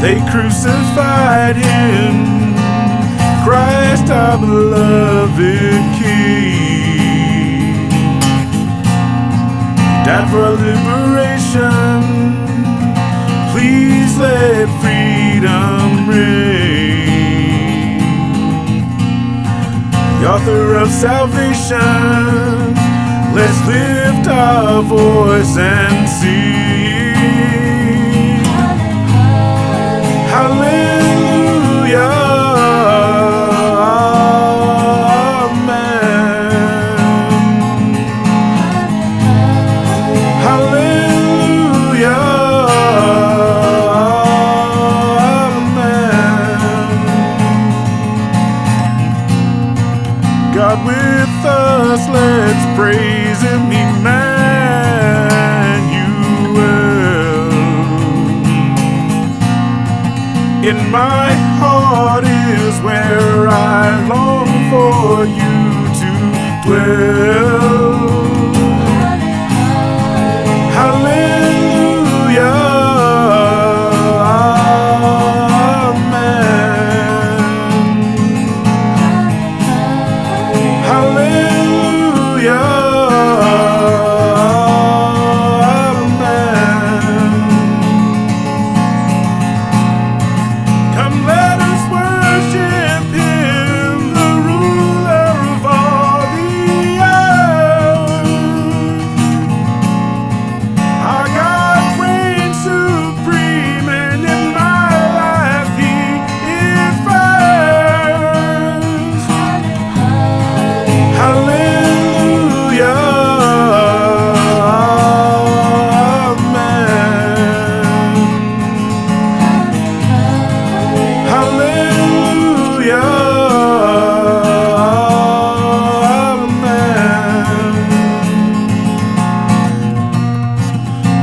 They crucified him, Christ our beloved King. Died for liberation. Please let freedom reign. The author of salvation, let's lift our voice and sing. Us, let's praise Him, Emmanuel. In my heart is where I long for you to dwell.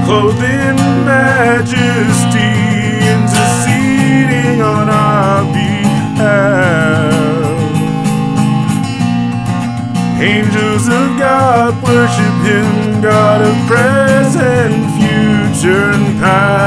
Clothed in majesty, interceding on our behalf. Angels of God worship Him, God of present, future, and past.